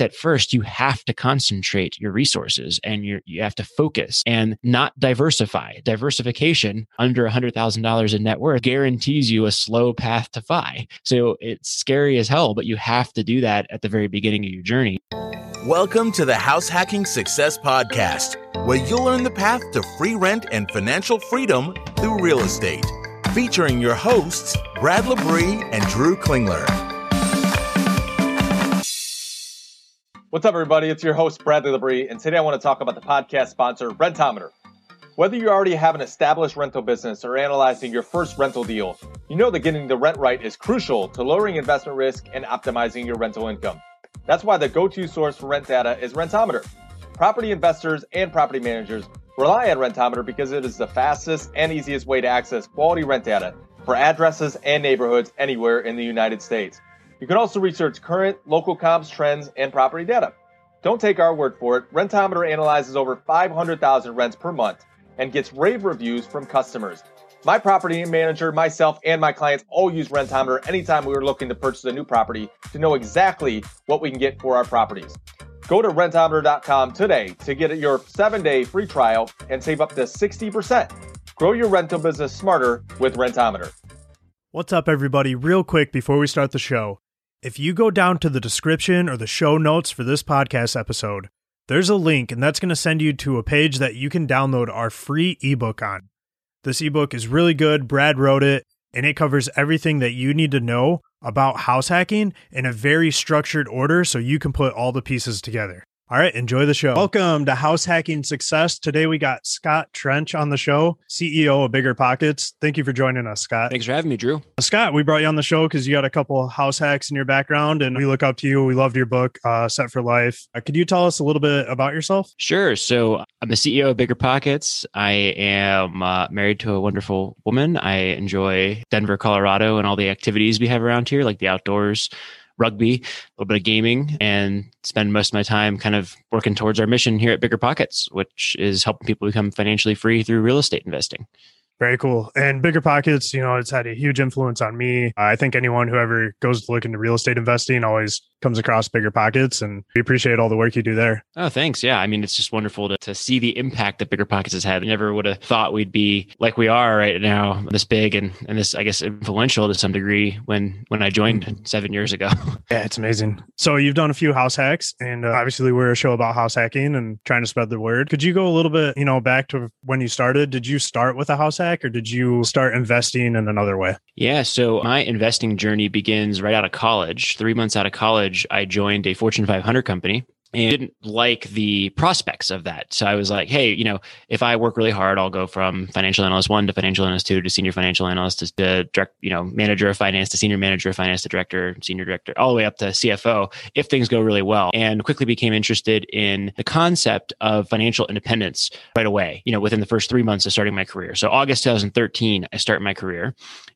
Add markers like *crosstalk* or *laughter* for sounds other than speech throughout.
at first you have to concentrate your resources and you you have to focus and not diversify. Diversification under $100,000 in net worth guarantees you a slow path to FI. So it's scary as hell, but you have to do that at the very beginning of your journey. Welcome to the House Hacking Success Podcast, where you'll learn the path to free rent and financial freedom through real estate. Featuring your hosts, Brad Labrie and Drew Klingler. What's up, everybody? It's your host, Bradley Labrie, and today I want to talk about the podcast sponsor, Rentometer. Whether you already have an established rental business or analyzing your first rental deal, you know that getting the rent right is crucial to lowering investment risk and optimizing your rental income. That's why the go to source for rent data is Rentometer. Property investors and property managers rely on Rentometer because it is the fastest and easiest way to access quality rent data for addresses and neighborhoods anywhere in the United States. You can also research current local comps, trends, and property data. Don't take our word for it. Rentometer analyzes over 500,000 rents per month and gets rave reviews from customers. My property manager, myself, and my clients all use Rentometer anytime we are looking to purchase a new property to know exactly what we can get for our properties. Go to rentometer.com today to get your seven day free trial and save up to 60%. Grow your rental business smarter with Rentometer. What's up, everybody? Real quick before we start the show, if you go down to the description or the show notes for this podcast episode, there's a link, and that's going to send you to a page that you can download our free ebook on. This ebook is really good. Brad wrote it, and it covers everything that you need to know about house hacking in a very structured order so you can put all the pieces together. All right, enjoy the show. Welcome to House Hacking Success. Today we got Scott Trench on the show, CEO of Bigger Pockets. Thank you for joining us, Scott. Thanks for having me, Drew. Scott, we brought you on the show because you got a couple house hacks in your background, and we look up to you. We loved your book, uh, Set for Life. Uh, could you tell us a little bit about yourself? Sure. So I'm the CEO of Bigger Pockets. I am uh, married to a wonderful woman. I enjoy Denver, Colorado, and all the activities we have around here, like the outdoors rugby, a little bit of gaming, and spend most of my time kind of working towards our mission here at Bigger Pockets, which is helping people become financially free through real estate investing. Very cool. And Bigger Pockets, you know, it's had a huge influence on me. I think anyone who ever goes to look into real estate investing always comes across Bigger Pockets, and we appreciate all the work you do there. Oh, thanks. Yeah. I mean, it's just wonderful to, to see the impact that Bigger Pockets has had. I never would have thought we'd be like we are right now, this big and, and this, I guess, influential to some degree when, when I joined seven years ago. *laughs* Yeah, it's amazing. So you've done a few house hacks, and uh, obviously we're a show about house hacking and trying to spread the word. Could you go a little bit, you know, back to when you started? Did you start with a house hack or did you start investing in another way? Yeah. So my investing journey begins right out of college. Three months out of college, I joined a Fortune 500 company and didn't like the prospects of that. So I was like, hey, you know, if I work really hard, I'll go from financial analyst one to financial analyst two to senior financial analyst to, to direct, you know, manager of finance to senior manager of finance to director, senior director, all the way up to CFO if things go really well. And quickly became interested in the concept of financial independence right away, you know, within the first three months of starting my career. So August 2013, I start my career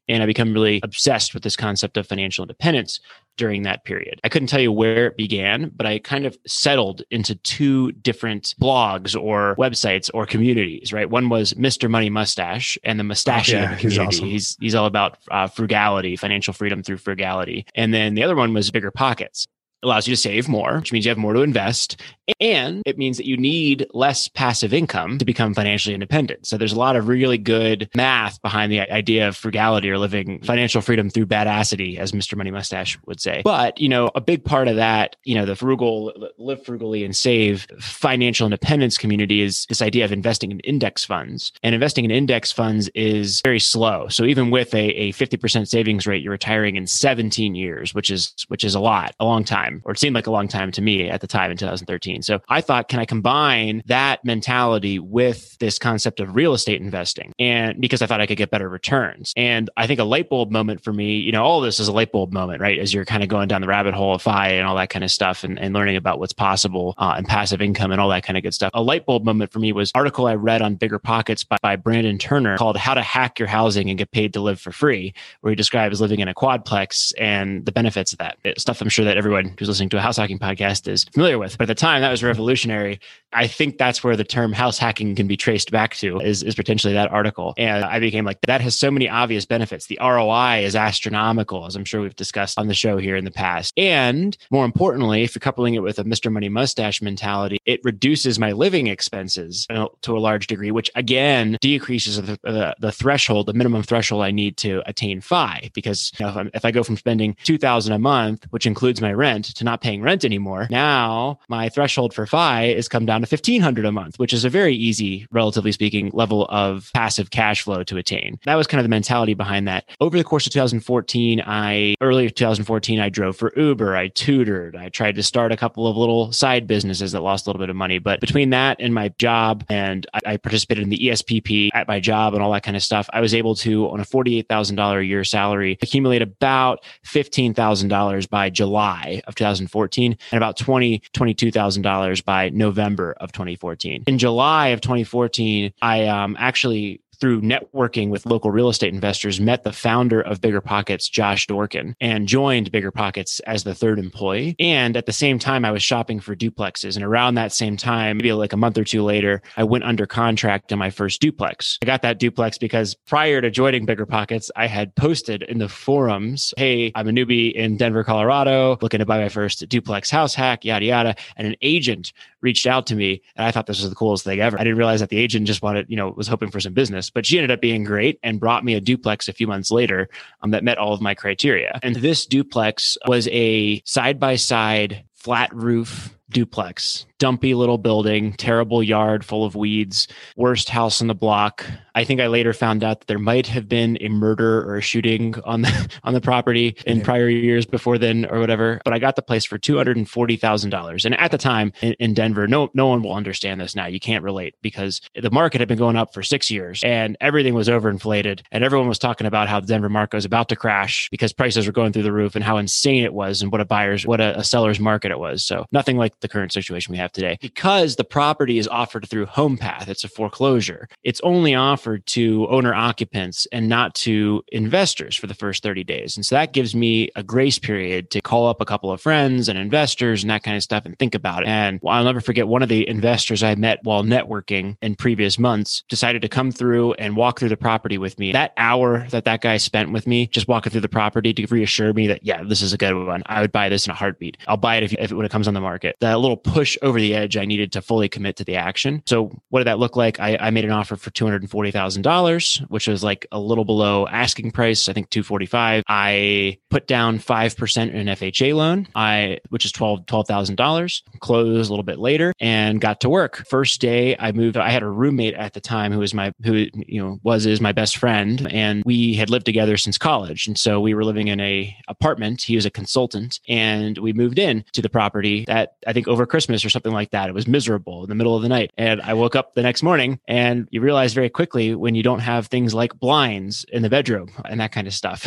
and I become really obsessed with this concept of financial independence during that period. I couldn't tell you where it began, but I kind of settled into two different blogs or websites or communities, right? One was Mr. Money Mustache and the Mustache yeah, community. He's, awesome. he's, he's all about uh, frugality, financial freedom through frugality. And then the other one was Bigger Pockets allows you to save more, which means you have more to invest. And it means that you need less passive income to become financially independent. So there's a lot of really good math behind the idea of frugality or living financial freedom through badassity, as Mr. Money Mustache would say. But, you know, a big part of that, you know, the frugal, live frugally and save financial independence community is this idea of investing in index funds. And investing in index funds is very slow. So even with a, a 50% savings rate, you're retiring in 17 years, which is, which is a lot, a long time time, or it seemed like a long time to me at the time in 2013. So I thought, can I combine that mentality with this concept of real estate investing? And because I thought I could get better returns. And I think a light bulb moment for me, you know, all this is a light bulb moment, right? As you're kind of going down the rabbit hole of FI and all that kind of stuff and, and learning about what's possible uh, and passive income and all that kind of good stuff. A light bulb moment for me was article I read on Bigger Pockets by, by Brandon Turner called How to Hack Your Housing and Get Paid to Live for Free, where he describes living in a quadplex and the benefits of that. Stuff I'm sure that everyone who's listening to a house hacking podcast is familiar with. But at the time, that was revolutionary. I think that's where the term house hacking can be traced back to is, is potentially that article. And I became like, that has so many obvious benefits. The ROI is astronomical, as I'm sure we've discussed on the show here in the past. And more importantly, if you're coupling it with a Mr. Money mustache mentality, it reduces my living expenses to a large degree, which again decreases the, the, the threshold, the minimum threshold I need to attain FI. Because you know, if, if I go from spending 2000 a month, which includes my rent, to not paying rent anymore, now my threshold for FI is come down to 1500 a month, which is a very easy, relatively speaking, level of passive cash flow to attain. That was kind of the mentality behind that. Over the course of 2014, I, early 2014, I drove for Uber, I tutored, I tried to start a couple of little side businesses that lost a little bit of money. But between that and my job, and I, I participated in the ESPP at my job and all that kind of stuff, I was able to, on a $48,000 a year salary, accumulate about $15,000 by July of 2014 and about $20, $22,000 by November of 2014. In July of 2014, I um, actually through networking with local real estate investors, met the founder of Bigger Pockets, Josh Dorkin, and joined Bigger Pockets as the third employee. And at the same time, I was shopping for duplexes. And around that same time, maybe like a month or two later, I went under contract on my first duplex. I got that duplex because prior to joining Bigger Pockets, I had posted in the forums, Hey, I'm a newbie in Denver, Colorado, looking to buy my first duplex house hack, yada, yada. And an agent reached out to me and I thought this was the coolest thing ever. I didn't realize that the agent just wanted, you know, was hoping for some business, but she ended up being great and brought me a duplex a few months later um, that met all of my criteria. And this duplex was a side by side flat roof duplex, dumpy little building, terrible yard full of weeds, worst house on the block. I think I later found out that there might have been a murder or a shooting on the *laughs* on the property in yeah. prior years before then or whatever. But I got the place for two hundred and forty thousand dollars. And at the time in, in, Denver, no no one will understand this now. You can't relate because the market had been going up for six years and everything was overinflated. And everyone was talking about how the Denver market was about to crash because prices were going through the roof and how insane it was and what a buyer's what a, a seller's market it was. So nothing like the current situation we have today. Because the property is offered through HomePath, it's a foreclosure. It's only offered to owner occupants and not to investors for the first 30 days. And so that gives me a grace period to call up a couple of friends and investors and that kind of stuff and think about it. And I'll never forget one of the investors I met while networking in previous months decided to come through and walk through the property with me. That hour that that guy spent with me, just walking through the property to reassure me that, yeah, this is a good one. I would buy this in a heartbeat. I'll buy it if, if it, when it comes on the market. That little push over the edge I needed to fully commit to the action. So what did that look like? I, I made an offer for $240,000, which was like a little below asking price. I think 245. I put down 5% in an FHA loan, I, which is 12, $12,000, closed a little bit later and got to work. First day I moved, I had a roommate at the time who was my, who, you know, was, is my best friend. And we had lived together since college. And so we were living in a apartment. He was a consultant and we moved in to the property that I think over Christmas or something like that. It was miserable in the middle of the night. And I woke up the next morning and you realize very quickly when you don't have things like blinds in the bedroom and that kind of stuff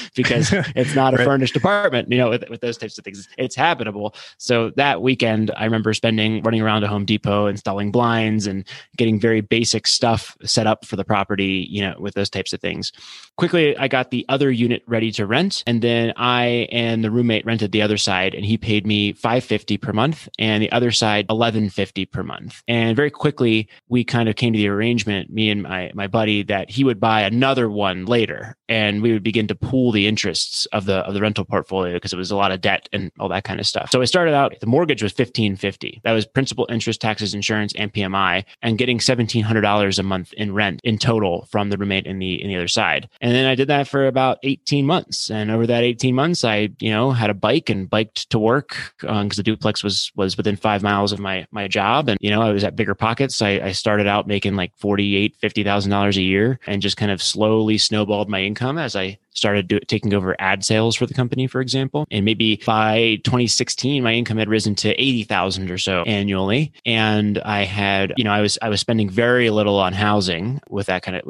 *laughs* because *laughs* it's not a right. furnished apartment, you know, with, with those types of things. It's habitable. So that weekend, I remember spending running around to Home Depot, installing blinds and getting very basic stuff set up for the property, you know, with those types of things. Quickly, I got the other unit ready to rent. And then I and the roommate rented the other side and he paid me 550 per month and the other side 1150 per month. And very quickly we kind of came to the arrangement, me and my my buddy, that he would buy another one later and we would begin to pool the interests of the of the rental portfolio because it was a lot of debt and all that kind of stuff. So I started out the mortgage was 1550. That was principal, interest, taxes, insurance and PMI and getting $1700 a month in rent in total from the roommate in the in the other side. And then I did that for about 18 months and over that 18 months I, you know, had a bike and biked to work because um, the duplex was was within five miles of my my job. And you know, I was at bigger pockets. I, I started out making like forty eight, fifty thousand dollars a year, and just kind of slowly snowballed my income as I started do, taking over ad sales for the company, for example. And maybe by 2016, my income had risen to 80,000 or so annually. And I had, you know, I was, I was spending very little on housing with that kind of,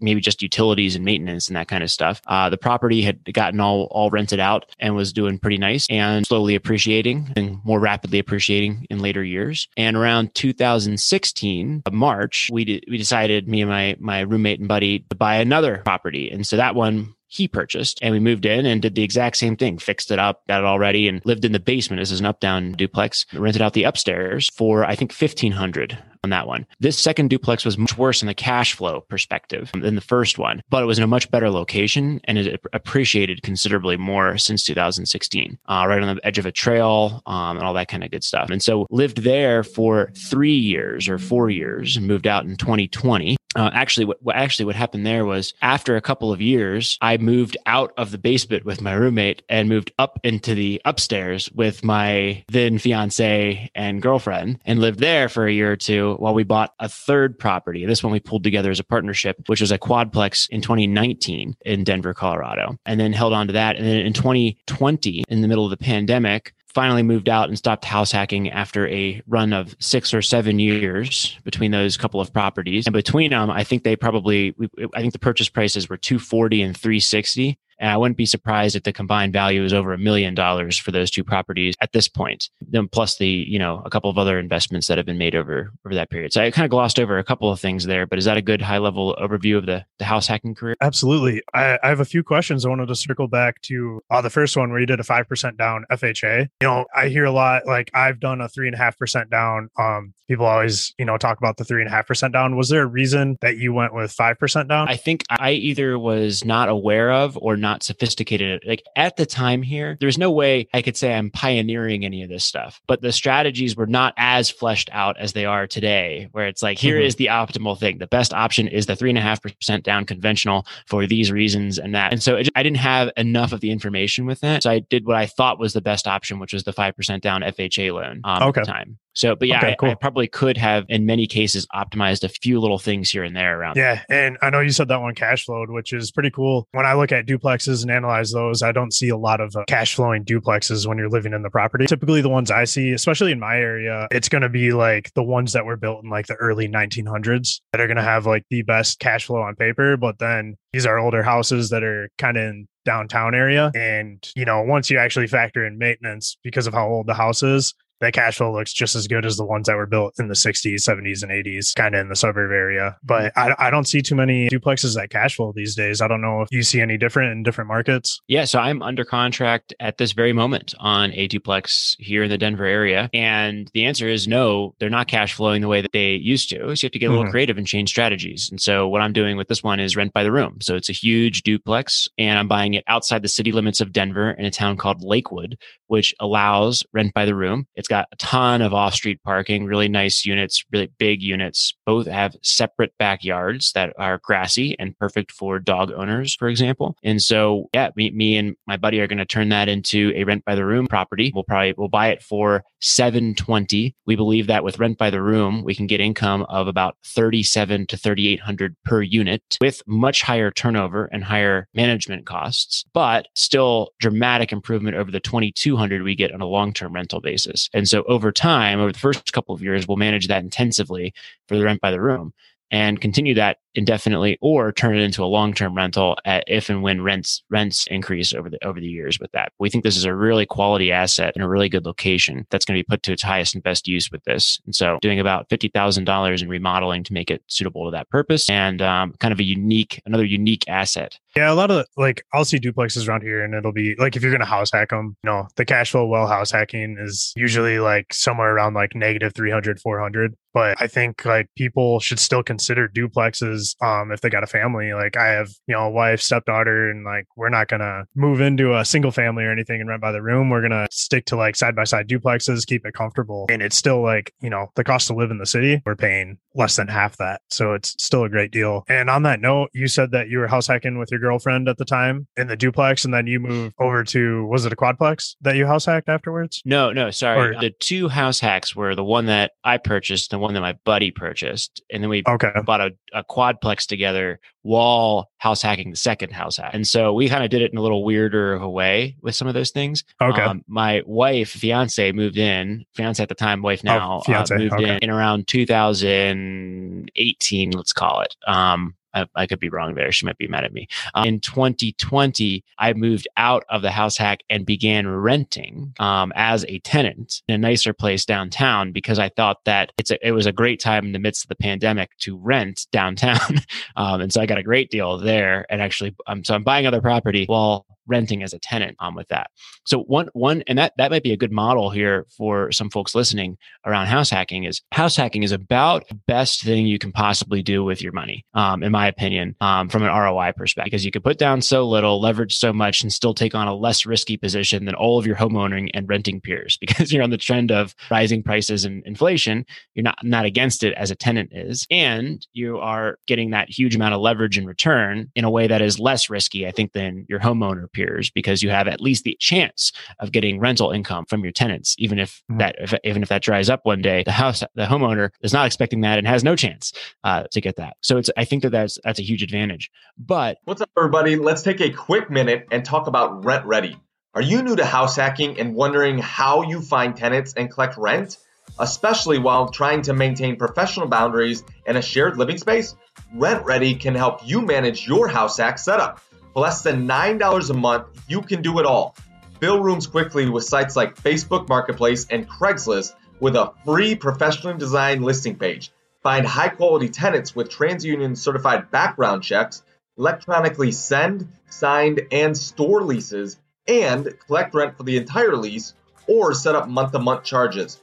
maybe just utilities and maintenance and that kind of stuff. Uh, the property had gotten all, all rented out and was doing pretty nice and slowly appreciating and more rapidly appreciating in later years. And around 2016, March, we, we decided, me and my, my roommate and buddy, to buy another property. And so that one he purchased. And we moved in and did the exact same thing, fixed it up, got it all ready, and lived in the basement. This is an up down duplex, rented out the upstairs for, I think, 1500 on that one. This second duplex was much worse in the cash flow perspective than the first one, but it was in a much better location and it appreciated considerably more since 2016, uh, right on the edge of a trail um, and all that kind of good stuff. And so lived there for three years or four years and moved out in 2020. Uh, actually, what, what, actually what happened there was after a couple of years, I moved out of the basement with my roommate and moved up into the upstairs with my then fiance and girlfriend, and lived there for a year or two while we bought a third property. This one we pulled together as a partnership, which was a quadplex in 2019 in Denver, Colorado, and then held on to that. And then in 2020, in the middle of the pandemic, finally moved out and stopped house hacking after a run of six or seven years between those couple of properties. And between them, I think they probably, I think the purchase prices were 240 and 360. And I wouldn't be surprised if the combined value is over a million dollars for those two properties at this point. Then plus the, you know, a couple of other investments that have been made over over that period. So I kind of glossed over a couple of things there, but is that a good high level overview of the, the house hacking career? Absolutely. I, I have a few questions. I wanted to circle back to uh, the first one where you did a five percent down FHA. You know, I hear a lot like I've done a three and a half percent down. Um, people always, you know, talk about the three and a half percent down. Was there a reason that you went with five percent down? I think I either was not aware of or not sophisticated like at the time here, there's no way I could say I'm pioneering any of this stuff, but the strategies were not as fleshed out as they are today, where it's like, here mm-hmm. is the optimal thing. The best option is the three and a half percent down conventional for these reasons and that. And so it, I didn't have enough of the information with that. So I did what I thought was the best option, which was the 5% down FHA loan um, okay. at the time. So, but yeah, okay, cool. I, I, probably could have in many cases optimized a few little things here and there around. Yeah. And I know you said that one cash flowed, which is pretty cool. When I look at duplexes and analyze those, I don't see a lot of uh, cash flowing duplexes when you're living in the property. Typically, the ones I see, especially in my area, it's going to be like the ones that were built in like the early 1900s that are going to have like the best cash flow on paper. But then these are older houses that are kind of in downtown area. And, you know, once you actually factor in maintenance because of how old the house is, that cash flow looks just as good as the ones that were built in the 60s, 70s, and 80s, kind of in the suburb area. But I, I don't see too many duplexes that cash flow these days. I don't know if you see any different in different markets. Yeah. So I'm under contract at this very moment on a duplex here in the Denver area. And the answer is no, they're not cash flowing the way that they used to. So you have to get a little mm-hmm. creative and change strategies. And so what I'm doing with this one is rent by the room. So it's a huge duplex and I'm buying it outside the city limits of Denver in a town called Lakewood, which allows rent by the room. It's got a ton of off street parking, really nice units, really big units. Both have separate backyards that are grassy and perfect for dog owners, for example. And so, yeah, me, me and my buddy are going to turn that into a rent by the room property. We'll probably, we'll buy it for 720. We believe that with rent by the room, we can get income of about 37 to 3800 per unit with much higher turnover and higher management costs, but still dramatic improvement over the 2200 we get on a long-term rental basis. And so over time, over the first couple of years, we'll manage that intensively for the rent by the room and continue that indefinitely or turn it into a long-term rental if and when rents rents increase over the over the years with that. We think this is a really quality asset in a really good location that's going to be put to its highest and best use with this. And so doing about $50,000 in remodeling to make it suitable to that purpose and um, kind of a unique another unique asset. Yeah, a lot of like I'll see duplexes around here and it'll be like if you're going to house hack them, you know, the cash flow well house hacking is usually like somewhere around like negative 300 400 but I think like people should still consider duplexes um if they got a family. Like i have you know a wife stepdaughter and like we're not gonna move into a single family or anything and rent by the room. We're gonna stick to like side by side duplexes keep it comfortable. And it's still like you know the cost to live in the city we're paying less than half that. So it's still a great deal. And on that note you said that you were house hacking with your girlfriend at the time in the duplex and then you moved over to was it a quadplex that you house hacked afterwards? No no sorry. Or, the two house hacks were the one that i purchased and one that my buddy purchased and then we okay. bought a, a quadplex together while house hacking the second house hack. And so we kind of did it in a little weirder of a way with some of those things. Okay. Um, my wife, fiance moved in, fiance at the time, wife oh, now, oh, fiance. Uh, moved okay. in in around 2018, let's call it. Um, I, I, could be wrong there. She might be mad at me. Um, in 2020, I moved out of the house hack and began renting um, as a tenant in a nicer place downtown because I thought that it's a, it was a great time in the midst of the pandemic to rent downtown. *laughs* um, and so I got a great deal there. And actually, um, so I'm buying other property while renting as a tenant on with that. So one one and that that might be a good model here for some folks listening around house hacking is house hacking is about the best thing you can possibly do with your money, um, in my opinion, um, from an ROI perspective, because you could put down so little, leverage so much, and still take on a less risky position than all of your homeowning and renting peers. *laughs* Because you're on the trend of rising prices and inflation, you're not not against it as a tenant is, and you are getting that huge amount of leverage in return in a way that is less risky, I think, than your homeowner peers because you have at least the chance of getting rental income from your tenants, even if mm-hmm. that if, even if that dries up one day. The house, the homeowner is not expecting that and has no chance uh, to get that. So it's I think that that's that's a huge advantage. But what's up, everybody? Let's take a quick minute and talk about RentRedi. Are you new to house hacking and wondering how you find tenants and collect rent? Especially while trying to maintain professional boundaries and a shared living space, RentRedi can help you manage your house hack setup. For less than $9 a month, you can do it all. Fill rooms quickly with sites like Facebook Marketplace and Craigslist with a free professionally designed listing page. Find high quality tenants with TransUnion certified background checks, electronically send, signed, and store leases, and collect rent for the entire lease or set up month to month charges.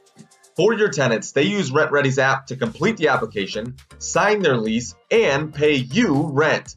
For your tenants, they use RentRedi's app to complete the application, sign their lease, and pay you rent.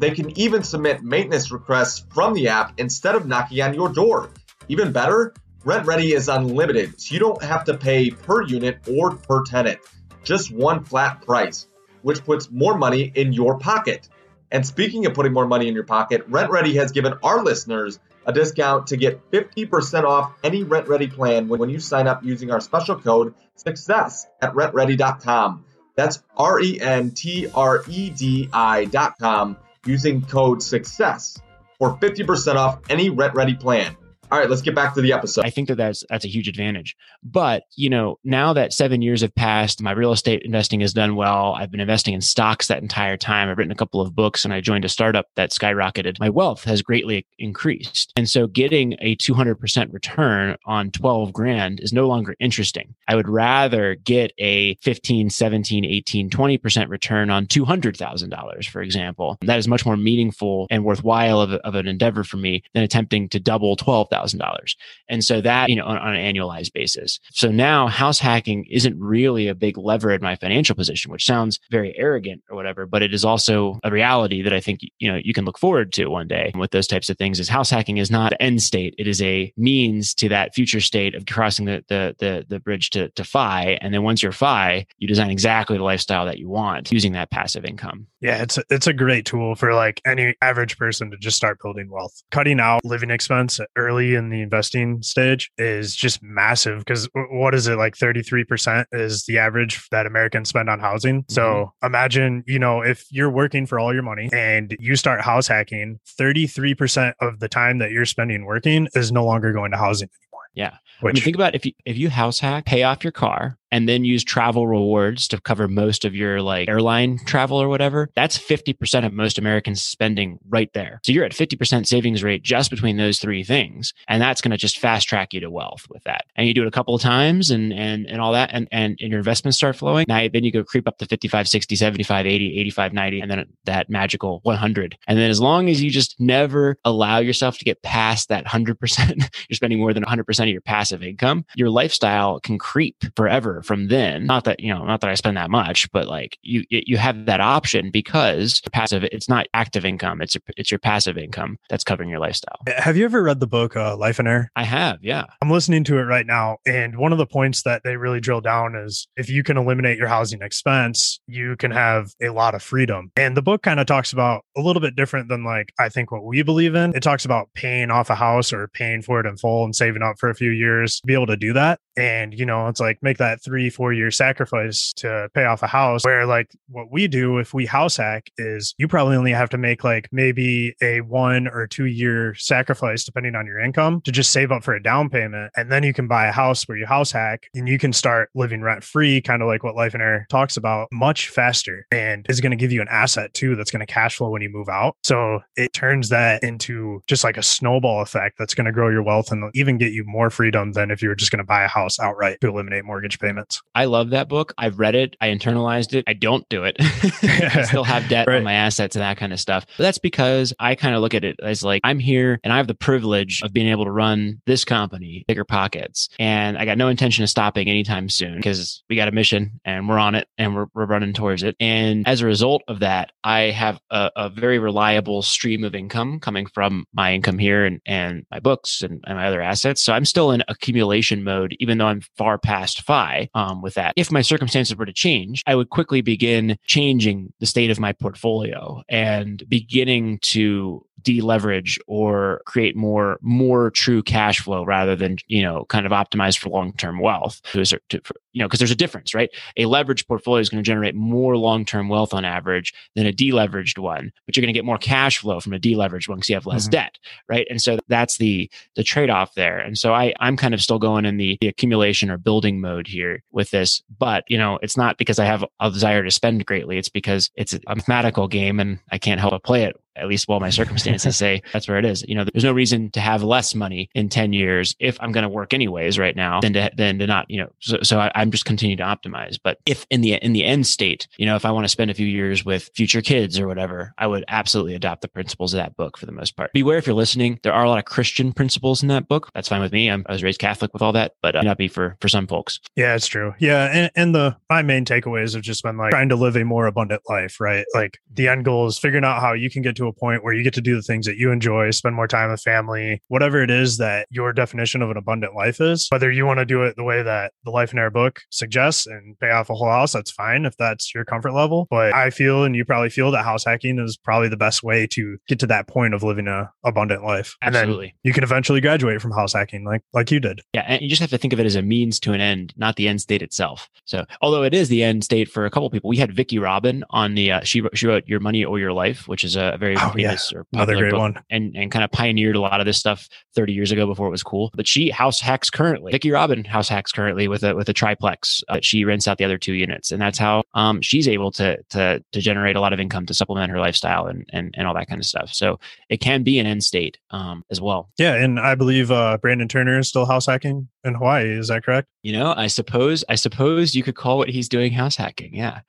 They can even submit maintenance requests from the app instead of knocking on your door. Even better, RentRedi is unlimited, so you don't have to pay per unit or per tenant, just one flat price, which puts more money in your pocket. And speaking of putting more money in your pocket, RentRedi has given our listeners a discount to get 50% off any RentRedi plan when you sign up using our special code SUCCESS at rentredi.com. That's R E N T R E D I.com using code SUCCESS for 50% off any RentRedi plan. All right, let's get back to the episode. I think that that's that's a huge advantage. But you know, now that seven years have passed, my real estate investing has done well. I've been investing in stocks that entire time. I've written a couple of books, and I joined a startup that skyrocketed. My wealth has greatly increased, and so getting a two hundred percent return on twelve grand is no longer interesting. I would rather get a 15, 17, 18, 20 percent return on two hundred thousand dollars, for example. That is much more meaningful and worthwhile of, of an endeavor for me than attempting to double twelve thousand $1,000. And so that, you know, on, on, an annualized basis. So now house hacking isn't really a big lever in my financial position, which sounds very arrogant or whatever, but it is also a reality that I think, you know, you can look forward to one day with those types of things is house hacking is not the end state. It is a means to that future state of crossing the, the, the, the bridge to, to FI. And then once you're FI, you design exactly the lifestyle that you want using that passive income. Yeah, it's a, it's a great tool for like any average person to just start building wealth. Cutting out living expense early in the investing stage is just massive because what is it like 33% is the average that Americans spend on housing. Mm-hmm. So imagine, you know, if you're working for all your money and you start house hacking, 33% of the time that you're spending working is no longer going to housing anymore. Yeah. Which, I mean, think about if you if you house hack, pay off your car, and then use travel rewards to cover most of your like airline travel or whatever, that's 50% of most Americans spending right there. So you're at 50% savings rate just between those three things. And that's going to just fast track you to wealth with that. And you do it a couple of times and, and, and all that. And, and, and your investments start flowing. Now, then you go creep up to 55, 60, 75, 80, 85, 90, and then that magical 100. And then as long as you just never allow yourself to get past that 100%, *laughs* you're spending more than 100% of your passive income, your lifestyle can creep forever from then. Not that, you know, not that I spend that much, but like you you have that option because passive it's not active income, it's it's your passive income that's covering your lifestyle. Have you ever read the book uh, Life and Air? I have, yeah. I'm listening to it right now and one of the points that they really drill down is if you can eliminate your housing expense, you can have a lot of freedom. And the book kind of talks about a little bit different than like I think what we believe in. It talks about paying off a house or paying for it in full and saving up for a few years to be able to do that. And you know, it's like make that three, four year sacrifice to pay off a house. Where like what we do if we house hack is you probably only have to make like maybe a one or two year sacrifice depending on your income to just save up for a down payment. And then you can buy a house where you house hack and you can start living rent free, kind of like what Life and Air talks about, much faster and is going to give you an asset too that's going to cash flow when you move out. So it turns that into just like a snowball effect that's going to grow your wealth and even get you more freedom than if you were just going to buy a house outright to eliminate mortgage payments. I love that book. I've read it. I internalized it. I don't do it. *laughs* I still have debt right. on my assets and that kind of stuff. But that's because I kind of look at it as like I'm here and I have the privilege of being able to run this company, Bigger Pockets. And I got no intention of stopping anytime soon because we got a mission and we're on it and we're, we're running towards it. And as a result of that, I have a, a very reliable stream of income coming from my income here and, and my books and, and my other assets. So I'm still in accumulation mode, even though I'm far past FI um, with that. If my circumstances were to change, I would quickly begin changing the state of my portfolio and beginning to deleverage or create more more true cash flow rather than you know kind of optimize for long-term wealth to to, for, you know because there's a difference right? A leveraged portfolio is going to generate more long-term wealth on average than a deleveraged one but you're going to get more cash flow from a deleveraged one because you have less mm-hmm. debt right? And so that's the the trade-off there. And so i i'm kind of still going in the, the accumulation or building mode here with this but you know it's not because i have a desire to spend greatly. It's because it's a mathematical game and i can't help but play it at least while my circumstances say *laughs* that's where it is. You know, there's no reason to have less money in 10 years if I'm going to work anyways right now than to, than to not, you know, so, so I, am just continuing to optimize. But if in the, in the end state, you know, if I want to spend a few years with future kids or whatever, I would absolutely adopt the principles of that book for the most part. Beware if you're listening, there are a lot of Christian principles in that book. That's fine with me. I'm, i was raised Catholic with all that, but uh, not be for, for some folks. Yeah, it's true. Yeah. And, and the, my main takeaways have just been like trying to live a more abundant life, right? Like the end goal is figuring out how you can get to a point where you get to do the things that you enjoy, spend more time with family, whatever it is that your definition of an abundant life is. Whether you want to do it the way that the Life in Air book suggests and pay off a whole house, that's fine if that's your comfort level. But I feel, and you probably feel, that house hacking is probably the best way to get to that point of living a abundant life. Absolutely. And then you can eventually graduate from house hacking, like like you did. Yeah, and you just have to think of it as a means to an end, not the end state itself. So, although it is the end state for a couple people, we had Vicki Robin on the uh, she she wrote Your Money or Your Life, which is a very oh, yeah. or another great one and and kind of pioneered a lot of this stuff 30 years ago before it was cool. But she house hacks currently. Vicki Robin house hacks currently with a with a triplex. Uh, she rents out the other two units, and that's how um, she's able to to to generate a lot of income to supplement her lifestyle and and and all that kind of stuff. So it can be an end state um, as well. Yeah, and I believe uh, Brandon Turner is still house hacking in Hawaii. Is that correct? You know, I suppose I suppose you could call what he's doing house hacking. Yeah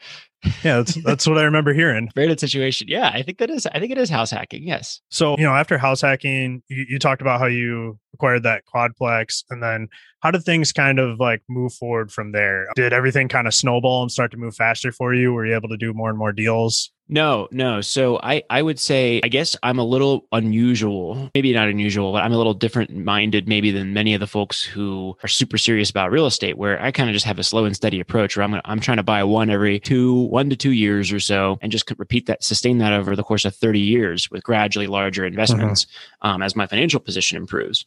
yeah, that's that's what I remember hearing. *laughs* Very good situation. Yeah, I think that is. I think it is house hacking. Yes. So you know, after house hacking, you, you talked about how you acquired that quadplex, and then how did things kind of like move forward from there? Did everything kind of snowball and start to move faster for you? Were you able to do more and more deals? No, no. So I, I would say, I guess I'm a little unusual, maybe not unusual, but I'm a little different minded maybe than many of the folks who are super serious about real estate, where I kind of just have a slow and steady approach where I'm, gonna, I'm trying to buy one every two, one to two years or so and just repeat that, sustain that over the course of 30 years with gradually larger investments mm-hmm. um, as my financial position improves.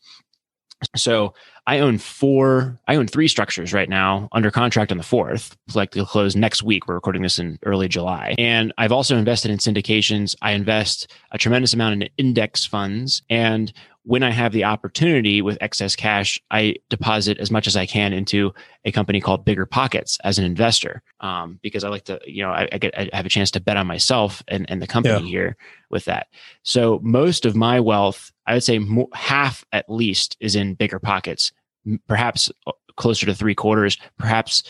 So I own four, I own three structures right now under contract on the fourth, likely to close next week. We're recording this in early July. And I've also invested in syndications. I invest a tremendous amount in index funds. And when I have the opportunity with excess cash, I deposit as much as I can into a company called Bigger Pockets as an investor, um, because I like to, you know, I, I, get I have a chance to bet on myself and, and the company yeah. here with that. So most of my wealth, I would say more, half at least, is in Bigger Pockets, perhaps uh, closer to three quarters, perhaps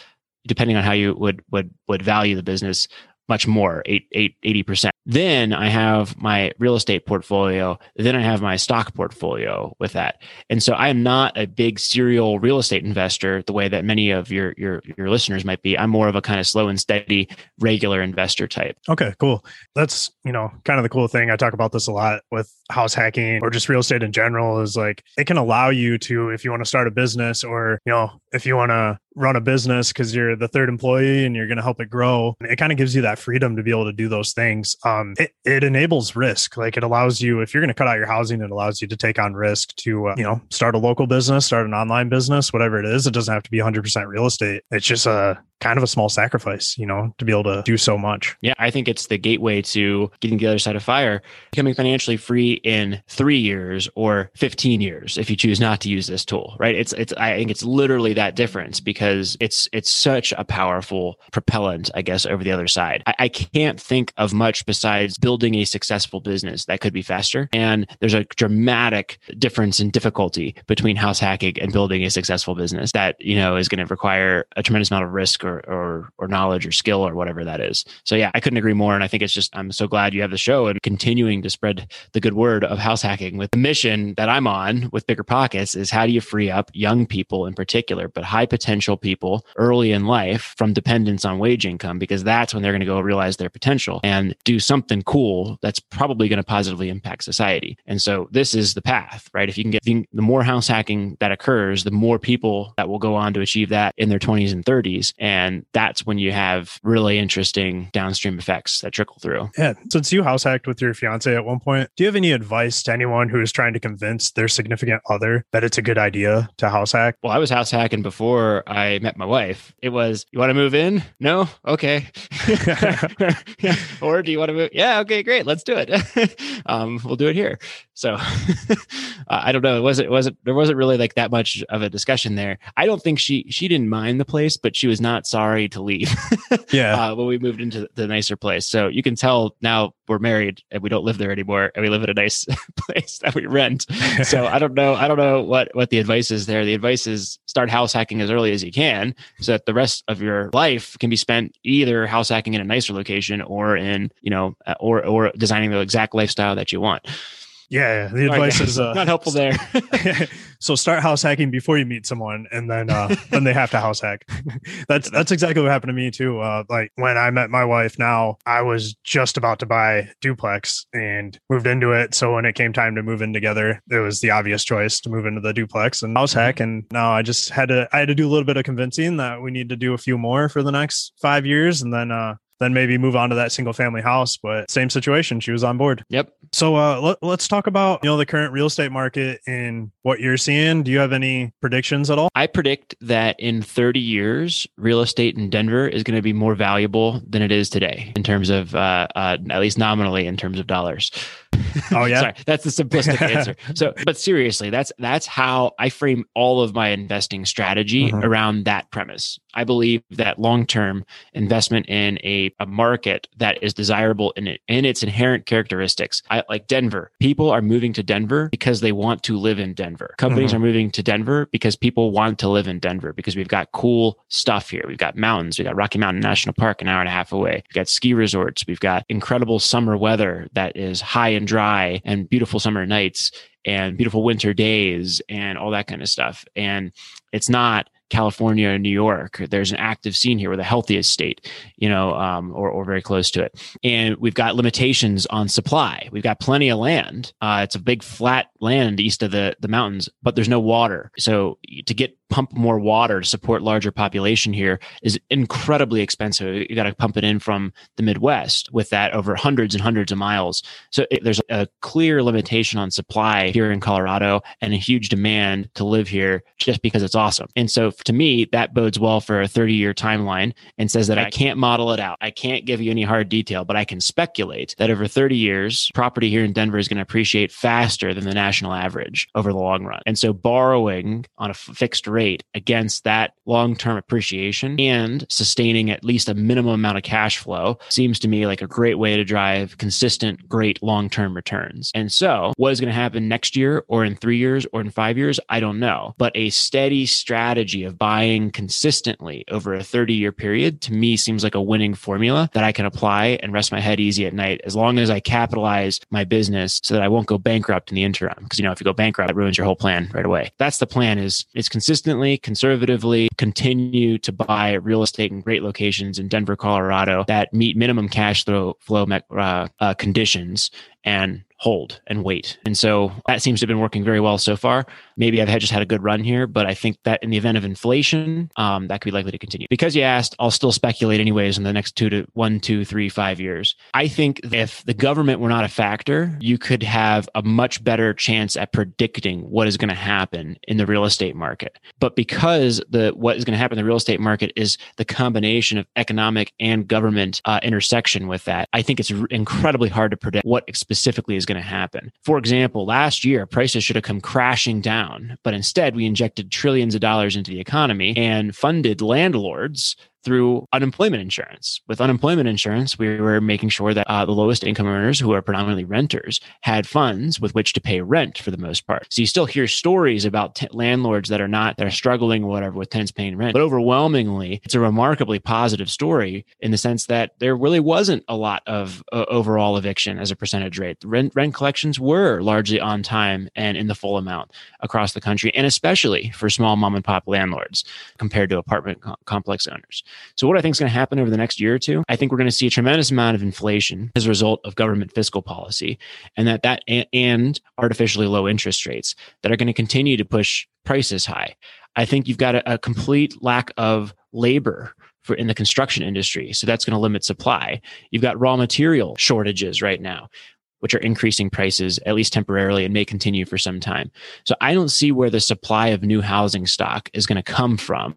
depending on how you would would would value the business, much more, eight, eight, 80%. Then I have my real estate portfolio. Then I have my stock portfolio with that. And so I am not a big serial real estate investor the way that many of your, your, your listeners might be. I'm more of a kind of slow and steady, regular investor type. Okay, cool. That's, you know, kind of the cool thing. I talk about this a lot with house hacking or just real estate in general is like it can allow you to, if you want to start a business or, you know, if you want to run a business because you're the third employee and you're going to help it grow. It kind of gives you that freedom to be able to do those things. Um, it, it enables risk. Like it allows you, if you're going to cut out your housing, it allows you to take on risk to, uh, you know, start a local business, start an online business, whatever it is. It doesn't have to be 100% real estate. It's just a kind of a small sacrifice, you know, to be able to do so much. Yeah, I think it's the gateway to getting the other side of fire, becoming financially free in three years or 15 years if you choose not to use this tool, right? It's, it's, I think it's literally that difference because it's, it's such a powerful propellant, I guess, over the other side. I, I can't think of much besides building a successful business that could be faster. And there's a dramatic difference in difficulty between house hacking and building a successful business that, you know, is going to require a tremendous amount of risk or or or knowledge or skill or whatever that is. So yeah, I couldn't agree more. And I think it's just I'm so glad you have the show and continuing to spread the good word of house hacking with the mission that I'm on with Bigger Pockets is how do you free up young people in particular, but high potential people early in life from dependence on wage income because that's when they're going to go realize their potential and do something cool that's probably going to positively impact society. And so this is the path, right? If you can get the more house hacking that occurs, the more people that will go on to achieve that in their 20s and 30s. And and that's when you have really interesting downstream effects that trickle through. Yeah. Since you house hacked with your fiance at one point, do you have any advice to anyone who is trying to convince their significant other that it's a good idea to house hack? Well, I was house hacking before I met my wife. It was, you want to move in? No? Okay. *laughs* *laughs* or do you want to move? Yeah. Okay, great. Let's do it. *laughs* um, we'll do it here. So I don't know. It wasn't, it wasn't, there wasn't really like that much of a discussion there. I don't think she, she didn't mind the place, but she was not sorry to leave. yeah. Uh, when we moved into the nicer place. So you can tell now we're married and we don't live there anymore and we live in a nice place that we rent. So I don't know. I don't know what, what the advice is there. The advice is start house hacking as early as you can so that the rest of your life can be spent either house hacking in a nicer location or in, you know, uh, or, or designing the exact lifestyle that you want. Yeah, the advice is uh, not helpful there. *laughs* *laughs* so start house hacking before you meet someone, and then uh, *laughs* then they have to house hack. that's that's exactly what happened to me too. Uh, like when I met my wife, now I was just about to buy duplex and moved into it. So when it came time to move in together, it was the obvious choice to move into the duplex and house hack. And now I just had to I had to do a little bit of convincing that we need to do a few more for the next five years, and then uh, then maybe move on to that single family house. But same situation, she was on board. Yep. So uh, let, us talk about you know the current real estate market and what you're seeing. Do you have any predictions at all? I predict that in 30 years, real estate in Denver is going to be more valuable than it is today in terms of uh, uh, at least nominally in terms of dollars. Oh yeah. *laughs* Sorry, that's the simplistic *laughs* answer. So, but seriously, that's that's how I frame all of my investing strategy mm-hmm. around that premise. I believe that long-term investment in a, a market that is desirable in it, in its inherent characteristics. I like Denver. People are moving to Denver because they want to live in Denver. Companies mm-hmm. are moving to Denver because people want to live in Denver because we've got cool stuff here. We've got mountains. We've got Rocky Mountain National Park an hour and a half away. We've got ski resorts. We've got incredible summer weather that is high and dry and beautiful summer nights and beautiful winter days and all that kind of stuff. And it's not California or New York. There's an active scene here. We're the healthiest state, you know, um, or, or very close to it. And we've got limitations on supply. We've got plenty of land. Uh, it's a big flat land east of the, the mountains, but there's no water. So to get pump more water to support larger population here is incredibly expensive. You got to pump it in from the Midwest with that over hundreds and hundreds of miles. So it, there's a clear limitation on supply here in Colorado and a huge demand to live here just because it's awesome. And so to me, that bodes well for a 30 year timeline and says that I can't model it out. I can't give you any hard detail, but I can speculate that over 30 years, property here in Denver is going to appreciate faster than the national average over the long run. And so borrowing on a fixed rate against that long term appreciation and sustaining at least a minimum amount of cash flow seems to me like a great way to drive consistent, great long term returns. And so what is going to happen next year or in three years or in five years? I don't know. But a steady strategy of buying consistently over a 30 year period to me seems like a winning formula that I can apply and rest my head easy at night as long as I capitalize my business so that I won't go bankrupt in the interim. Because, you know, if you go bankrupt, it ruins your whole plan right away. That's the plan is it's consistently, conservatively continue to buy real estate in great locations in Denver, Colorado that meet minimum cash flow, flow uh, uh, conditions. And hold and wait. And so that seems to have been working very well so far. Maybe I've had just had a good run here, but I think that in the event of inflation, um, that could be likely to continue. Because you asked, I'll still speculate anyways in the next two to one, two, three, five years. I think if the government were not a factor, you could have a much better chance at predicting what is going to happen in the real estate market. But because the what is going to happen in the real estate market is the combination of economic and government uh, intersection with that, I think it's incredibly hard to predict what specifically is going to happen. For example, last year prices should have come crashing down, but instead we injected trillions of dollars into the economy and funded landlords through unemployment insurance. With unemployment insurance, we were making sure that uh, the lowest income earners, who are predominantly renters, had funds with which to pay rent for the most part. So you still hear stories about t- landlords that are not that are struggling whatever with tenants paying rent, but overwhelmingly, it's a remarkably positive story in the sense that there really wasn't a lot of uh, overall eviction as a percentage rate. Rent rent collections were largely on time and in the full amount across the country, and especially for small mom and pop landlords compared to apartment co- complex owners. So, what I think is going to happen over the next year or two, I think we're going to see a tremendous amount of inflation as a result of government fiscal policy, and that that and artificially low interest rates that are going to continue to push prices high. I think you've got a, a complete lack of labor for in the construction industry. So that's going to limit supply. You've got raw material shortages right now which are increasing prices at least temporarily and may continue for some time. So I don't see where the supply of new housing stock is going to come from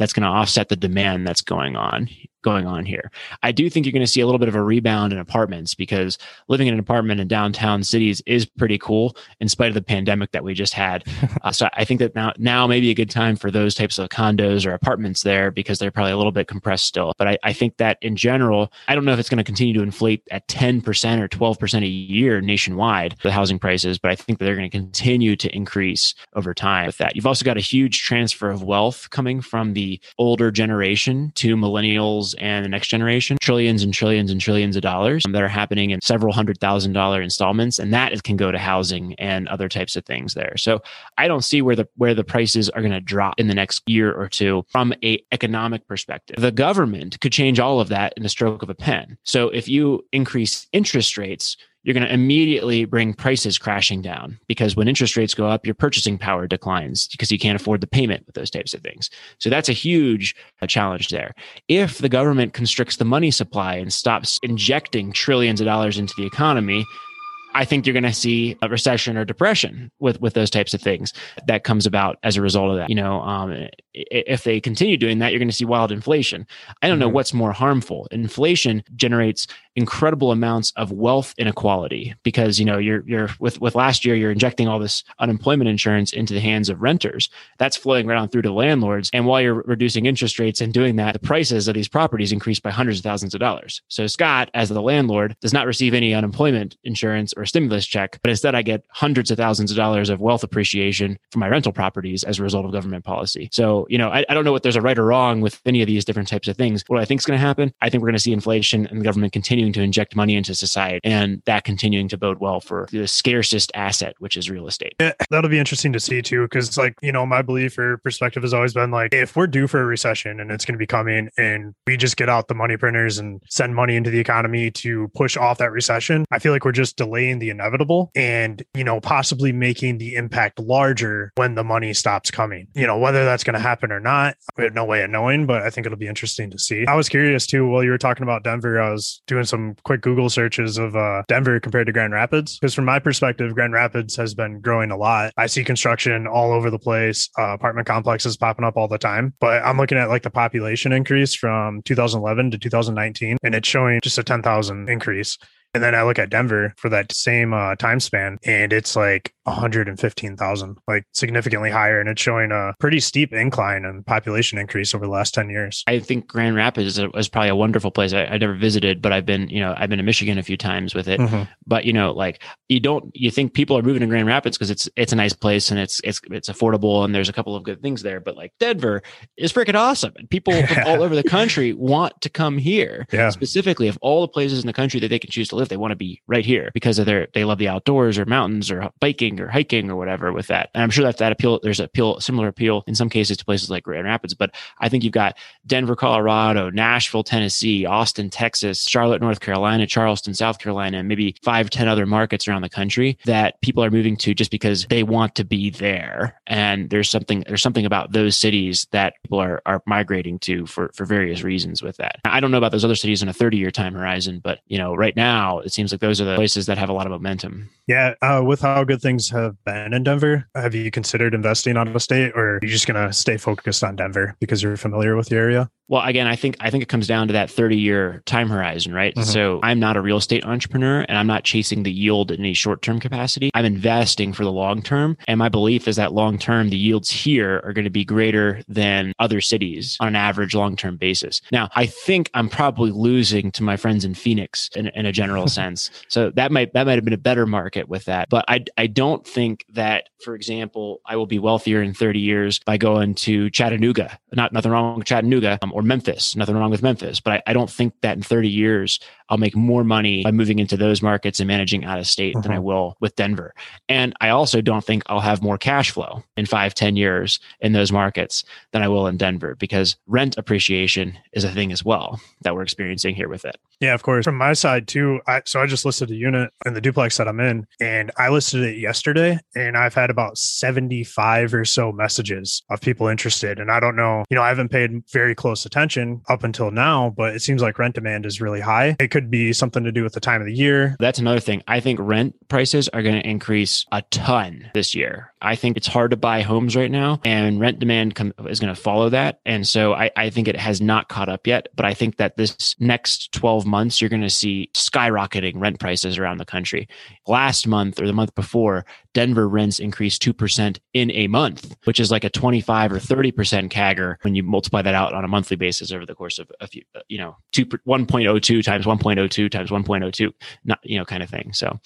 that's going to offset the demand that's going on going on here. I do think you're going to see a little bit of a rebound in apartments because living in an apartment in downtown cities is pretty cool in spite of the pandemic that we just had. *laughs* uh, so I think that now now may be a good time for those types of condos or apartments there because they're probably a little bit compressed still. But I, I think that in general, I don't know if it's going to continue to inflate at 10% or 12% a year nationwide, the housing prices, but I think that they're going to continue to increase over time with that. You've also got a huge transfer of wealth coming from the older generation to millennials and the next generation, trillions and trillions and trillions of dollars that are happening in several hundred thousand dollar installments. And that can go to housing and other types of things there. So I don't see where the where the prices are going to drop in the next year or two from a economic perspective. The government could change all of that in the stroke of a pen. So if you increase interest rates, you're going to immediately bring prices crashing down because when interest rates go up, your purchasing power declines because you can't afford the payment with those types of things. So that's a huge uh, challenge there. If the government constricts the money supply and stops injecting trillions of dollars into the economy, I think you're going to see a recession or depression with with those types of things that comes about as a result of that. You know, um, if they continue doing that, you're going to see wild inflation. I don't mm-hmm. know what's more harmful. Inflation generates incredible amounts of wealth inequality because you know you're you're with with last year you're injecting all this unemployment insurance into the hands of renters. That's flowing right on through to landlords. And while you're reducing interest rates and doing that, the prices of these properties increase by hundreds of thousands of dollars. So Scott, as the landlord, does not receive any unemployment insurance or stimulus check, but instead I get hundreds of thousands of dollars of wealth appreciation for my rental properties as a result of government policy. So, you know, I, I don't know what there's a right or wrong with any of these different types of things. What I think is going to happen, I think we're going to see inflation and the government continuing to inject money into society and that continuing to bode well for the scarcest asset, which is real estate. Yeah, that'll be interesting to see too. Cause like, you know, my belief or perspective has always been like, if we're due for a recession and it's going to be coming and we just get out the money printers and send money into the economy to push off that recession, I feel like we're just delaying the inevitable and, you know, possibly making the impact larger when the money stops coming. You know, whether that's going to happen or not, we have no way of knowing, but I think it'll be interesting to see. I was curious too, while you were talking about Denver, I was doing some quick Google searches of uh, Denver compared to Grand Rapids. Because from my perspective, Grand Rapids has been growing a lot. I see construction all over the place, uh, apartment complexes popping up all the time. But I'm looking at like the population increase from 2011 to 2019, and it's showing just a 10,000 increase. And then I look at Denver for that same uh, time span, and it's like 115,000, like significantly higher. And it's showing a pretty steep incline and population increase over the last 10 years. I think Grand Rapids is, a, is probably a wonderful place. I, I, never visited, but I've been, you know, I've been to Michigan a few times with it. Mm-hmm. But, you know, like you don't, you think people are moving to Grand Rapids because it's, it's a nice place and it's, it's, it's affordable and there's a couple of good things there. But like Denver is freaking awesome. And people *laughs* from all over the country want to come here. Yeah. Specifically, of all the places in the country that they can choose to live, they want to be right here because of their, they love the outdoors or mountains or biking or hiking or whatever with that. And I'm sure that that appeal, there's appeal, similar appeal in some cases to places like Grand Rapids. But I think you've got Denver, Colorado, Nashville, Tennessee, Austin, Texas, Charlotte, North Carolina, Charleston, South Carolina, and maybe five, ten other markets around the country that people are moving to just because they want to be there. And there's something, there's something about those cities that people are, are migrating to for, for various reasons with that. I don't know about those other cities in a 30 year time horizon, but you know, right now it seems like those are the places that have a lot of momentum. Yeah. Uh, with how good things have been in Denver, have you considered investing out of state or are you just going to stay focused on Denver because you're familiar with the area? Well, again, I think I think it comes down to that 30 year time horizon, right? Mm-hmm. So I'm not a real estate entrepreneur and I'm not chasing the yield in a short term capacity. I'm investing for the long term. And my belief is that long term, the yields here are going to be greater than other cities on an average long term basis. Now, I think I'm probably losing to my friends in Phoenix in, in a general *laughs* sense. So that might that might have been a better market with that. But I I don't think that, for example, I will be wealthier in 30 years by going to Chattanooga. Not nothing wrong with Chattanooga. Um, or Memphis. Nothing wrong with Memphis, but I, I, don't think that in 30 years I'll make more money by moving into those markets and managing out of state uh-huh. than I uh-huh. will with Denver. And I also don't think I'll have more cash flow in five, 10 years in those markets than I will in Denver because rent appreciation is a thing as well that we're experiencing here with it. Yeah, of course. From my side too, I, so I just listed a unit in the duplex that I'm in, and I listed it yesterday, and I've had about 75 or so messages of people interested. And I don't know, you know, I haven't paid very close attention up until now, but it seems like rent demand is really high. It could be something to do with the time of the year. That's another thing. I think rent prices are going to increase a ton this year. I think it's hard to buy homes right now, and rent demand com- is going to follow that. And so I, I think it has not caught up yet, but I think that this next 12 months, you're going to see skyrocketing rent prices around the country. Last month or the month before, Denver rents increased 2% in a month, which is like a 25 or 30% CAGR when you multiply that out on a monthly basis over the course of a few, uh, you know, 2, 1.02 times 1.02 times 1.02, not, you know, kind of thing. So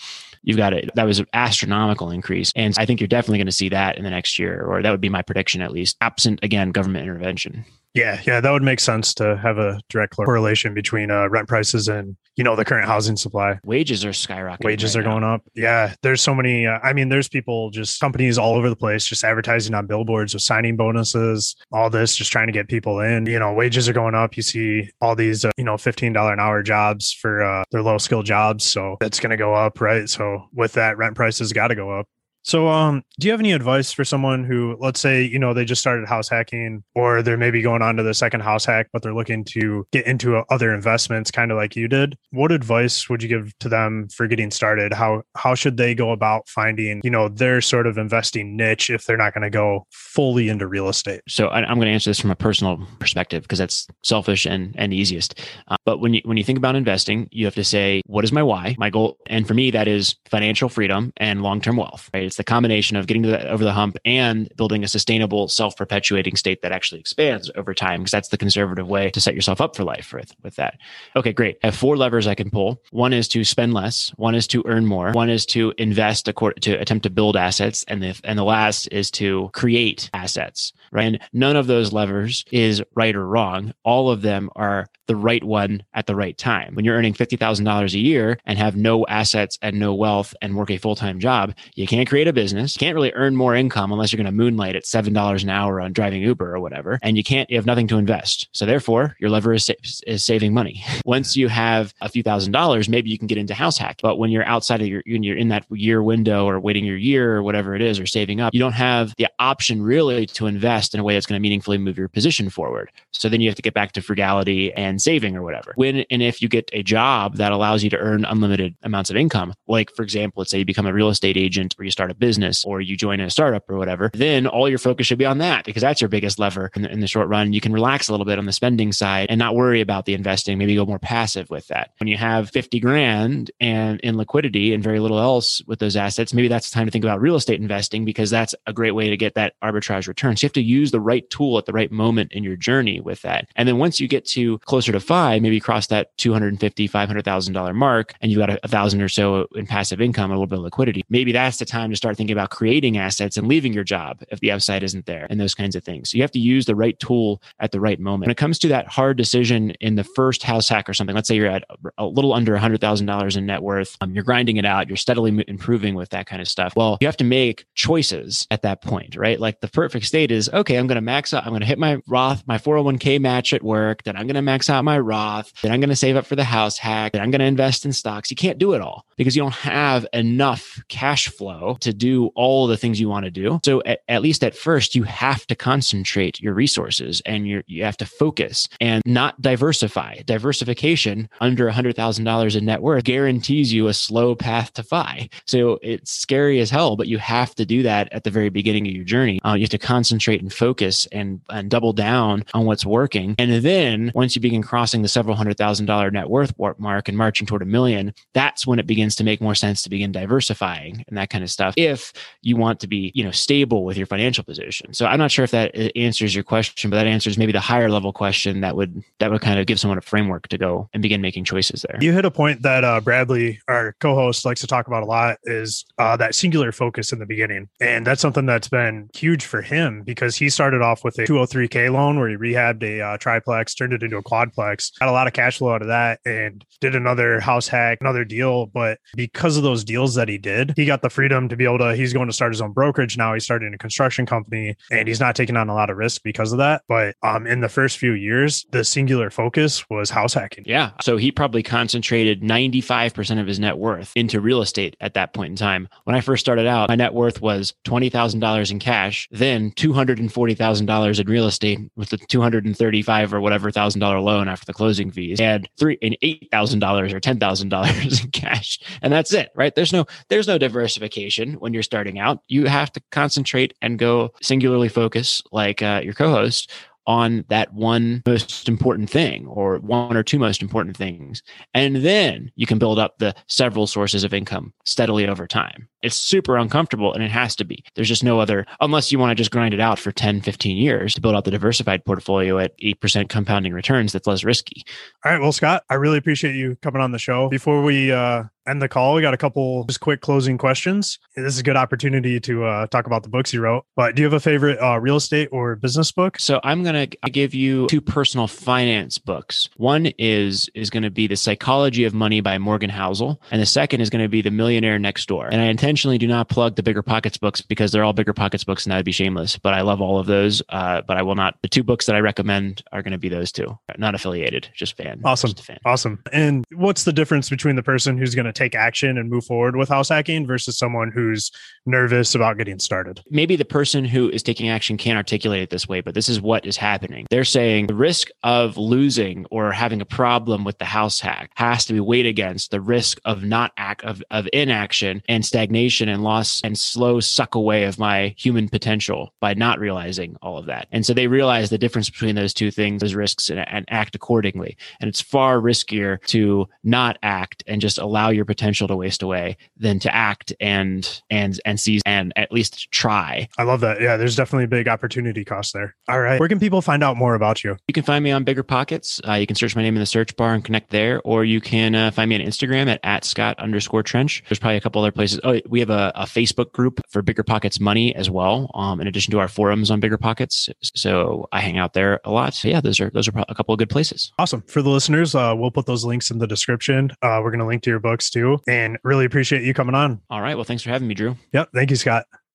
you've got it. That was an astronomical increase. And I think you're definitely going to see that in the next year, or that would be my prediction at least, absent, again, government intervention. Yeah, yeah, that would make sense to have a direct correlation between uh, rent prices and you know the current housing supply. Wages are skyrocketing. Wages right are now. going up. Yeah, there's so many. Uh, I mean, there's people just companies all over the place just advertising on billboards with signing bonuses, all this, just trying to get people in. You know, wages are going up. You see all these, uh, you know, fifteen dollar an hour jobs for uh, their low skill jobs, so that's going to go up, right? So with that, rent prices got to go up. So, um, do you have any advice for someone who, let's say, you know, they just started house hacking, or they're maybe going on to the second house hack, but they're looking to get into other investments, kind of like you did? What advice would you give to them for getting started? How how should they go about finding, you know, their sort of investing niche if they're not going to go fully into real estate? So, I'm going to answer this from a personal perspective because that's selfish and and easiest. Uh, but when you when you think about investing, you have to say, what is my why, my goal, and for me, that is financial freedom and long term wealth. Right? It's the combination of getting the, over the hump and building a sustainable, self-perpetuating state that actually expands over time, because that's the conservative way to set yourself up for life with, with that. Okay, great. I have four levers I can pull. One is to spend less. One is to earn more. One is to invest to attempt to build assets. And the, and the last is to create assets, right? And none of those levers is right or wrong. All of them are the right one at the right time. When you're earning $50,000 a year and have no assets and no wealth and work a full-time job, you can't create a business. You can't really earn more income unless you're going to moonlight at $7 an hour on driving Uber or whatever. And you can't, you have nothing to invest. So therefore your lever is, sa- is saving money. *laughs* Once you have a few thousand dollars, maybe you can get into house hack. But when you're outside of your, when you're in that year window or waiting your year or whatever it is, or saving up, you don't have the option really to invest in a way that's going to meaningfully move your position forward. So then you have to get back to frugality and saving or whatever. When and if you get a job that allows you to earn unlimited amounts of income, like for example, let's say you become a real estate agent or you start a business or you join a startup or whatever, then all your focus should be on that because that's your biggest lever in the, in the short run. You can relax a little bit on the spending side and not worry about the investing, maybe go more passive with that. When you have 50 grand and in liquidity and very little else with those assets, maybe that's the time to think about real estate investing because that's a great way to get that arbitrage return. So you have to use the right tool at the right moment in your journey with that. And then once you get to closer to five, maybe cross that 250, $500,000 mark and you've got a, thousand or so in passive income, a little bit of liquidity. Maybe that's the time to start thinking about creating assets and leaving your job if the upside isn't there and those kinds of things. So you have to use the right tool at the right moment. When it comes to that hard decision in the first house hack or something, let's say you're at a little under $100,000 in net worth, um, you're grinding it out, you're steadily improving with that kind of stuff. Well, you have to make choices at that point, right? Like the perfect state is okay, I'm going to max out, I'm going to hit my Roth, my 401k match at work, then I'm going to max out my Roth, then I'm going to save up for the house hack, then I'm going to invest in stocks. You can't do it all because you don't have enough cash flow to do all the things you want to do. So at, at least at first, you have to concentrate your resources and you you have to focus and not diversify. Diversification under $100,000 in net worth guarantees you a slow path to FI. So it's scary as hell, but you have to do that at the very beginning of your journey. Uh, you have to concentrate and focus and, and double down on what's working. And then once you begin crossing the several hundred thousand dollar net worth mark and marching toward a million, that's when it begins to make more sense to begin diversifying and that kind of stuff. If you want to be, you know, stable with your financial position. So I'm not sure if that uh, answers your question, but that answers maybe the higher level question that would that would kind of give someone a framework to go and begin making choices there. You hit a point that uh, Bradley, our co-host, likes to talk about a lot is uh, that singular focus in the beginning, and that's something that's been huge for him because he started off with a 203k loan where he rehabbed a uh, triplex, turned it into a quadplex, got a lot of cash flow out of that, and did another house hack, another deal. But because of those deals that he did, he got the freedom to be able He's going to start his own brokerage now. He's starting a construction company, and he's not taking on a lot of risk because of that. But um, in the first few years, the singular focus was house hacking. Yeah. So he probably concentrated 95% of his net worth into real estate at that point in time. When I first started out, my net worth was $20,000 in cash, then $240,000 in real estate with the 235 or whatever thousand dollar loan after the closing fees and three and $8,000 or $10,000 *laughs* in cash. And that's it, right? There's no, there's no diversification when you're starting out. You have to concentrate and go singularly focus like uh, your co-host on that one most important thing or one or two most important things. And then you can build up the several sources of income steadily over time. It's super uncomfortable and it has to be. There's just no other, unless you want to just grind it out for 10, 15 years to build out the diversified portfolio at 8% compounding returns that's less risky. All right. Well, Scott, I really appreciate you coming on the show. Before we uh, end the call, we got a couple just quick closing questions. This is a good opportunity to uh, talk about the books you wrote. But do you have a favorite uh, real estate or business book? So I'm going to give you two personal finance books. One is is going to be The Psychology of Money by Morgan Housel, and the second is going to be The Millionaire Next Door. And I intentionally do not plug the bigger pockets books because they're all bigger pockets books and that would be shameless but i love all of those uh, but i will not the two books that i recommend are going to be those two not affiliated just fan awesome just fan. awesome and what's the difference between the person who's going to take action and move forward with house hacking versus someone who's nervous about getting started maybe the person who is taking action can't articulate it this way but this is what is happening they're saying the risk of losing or having a problem with the house hack has to be weighed against the risk of not act of, of inaction and stagnation stagnation and loss and slow suck away of my human potential by not realizing all of that. And so they realize the difference between those two things, those risks, and, and act accordingly. And it's far riskier to not act and just allow your potential to waste away than to act and and and seize and at least try. I love that. Yeah, there's definitely a big opportunity cost there. All right, where can people find out more about you? You can find me on Bigger Pockets. Uh, you can search my name in the search bar and connect there, or you can uh, find me on Instagram at at Scott underscore Trench. There's probably a couple other places. Oh, we have a, a, Facebook group for Bigger Pockets Money as well, um, in addition to our forums on Bigger Pockets. So I hang out there a lot. So yeah, those are those are a couple of good places. Awesome. For the listeners, uh, we'll put those links in the description. Uh, we're going to link to your books too, and really appreciate you coming on. All right. Well, thanks for having me, Drew. Yep. Thank you, Scott.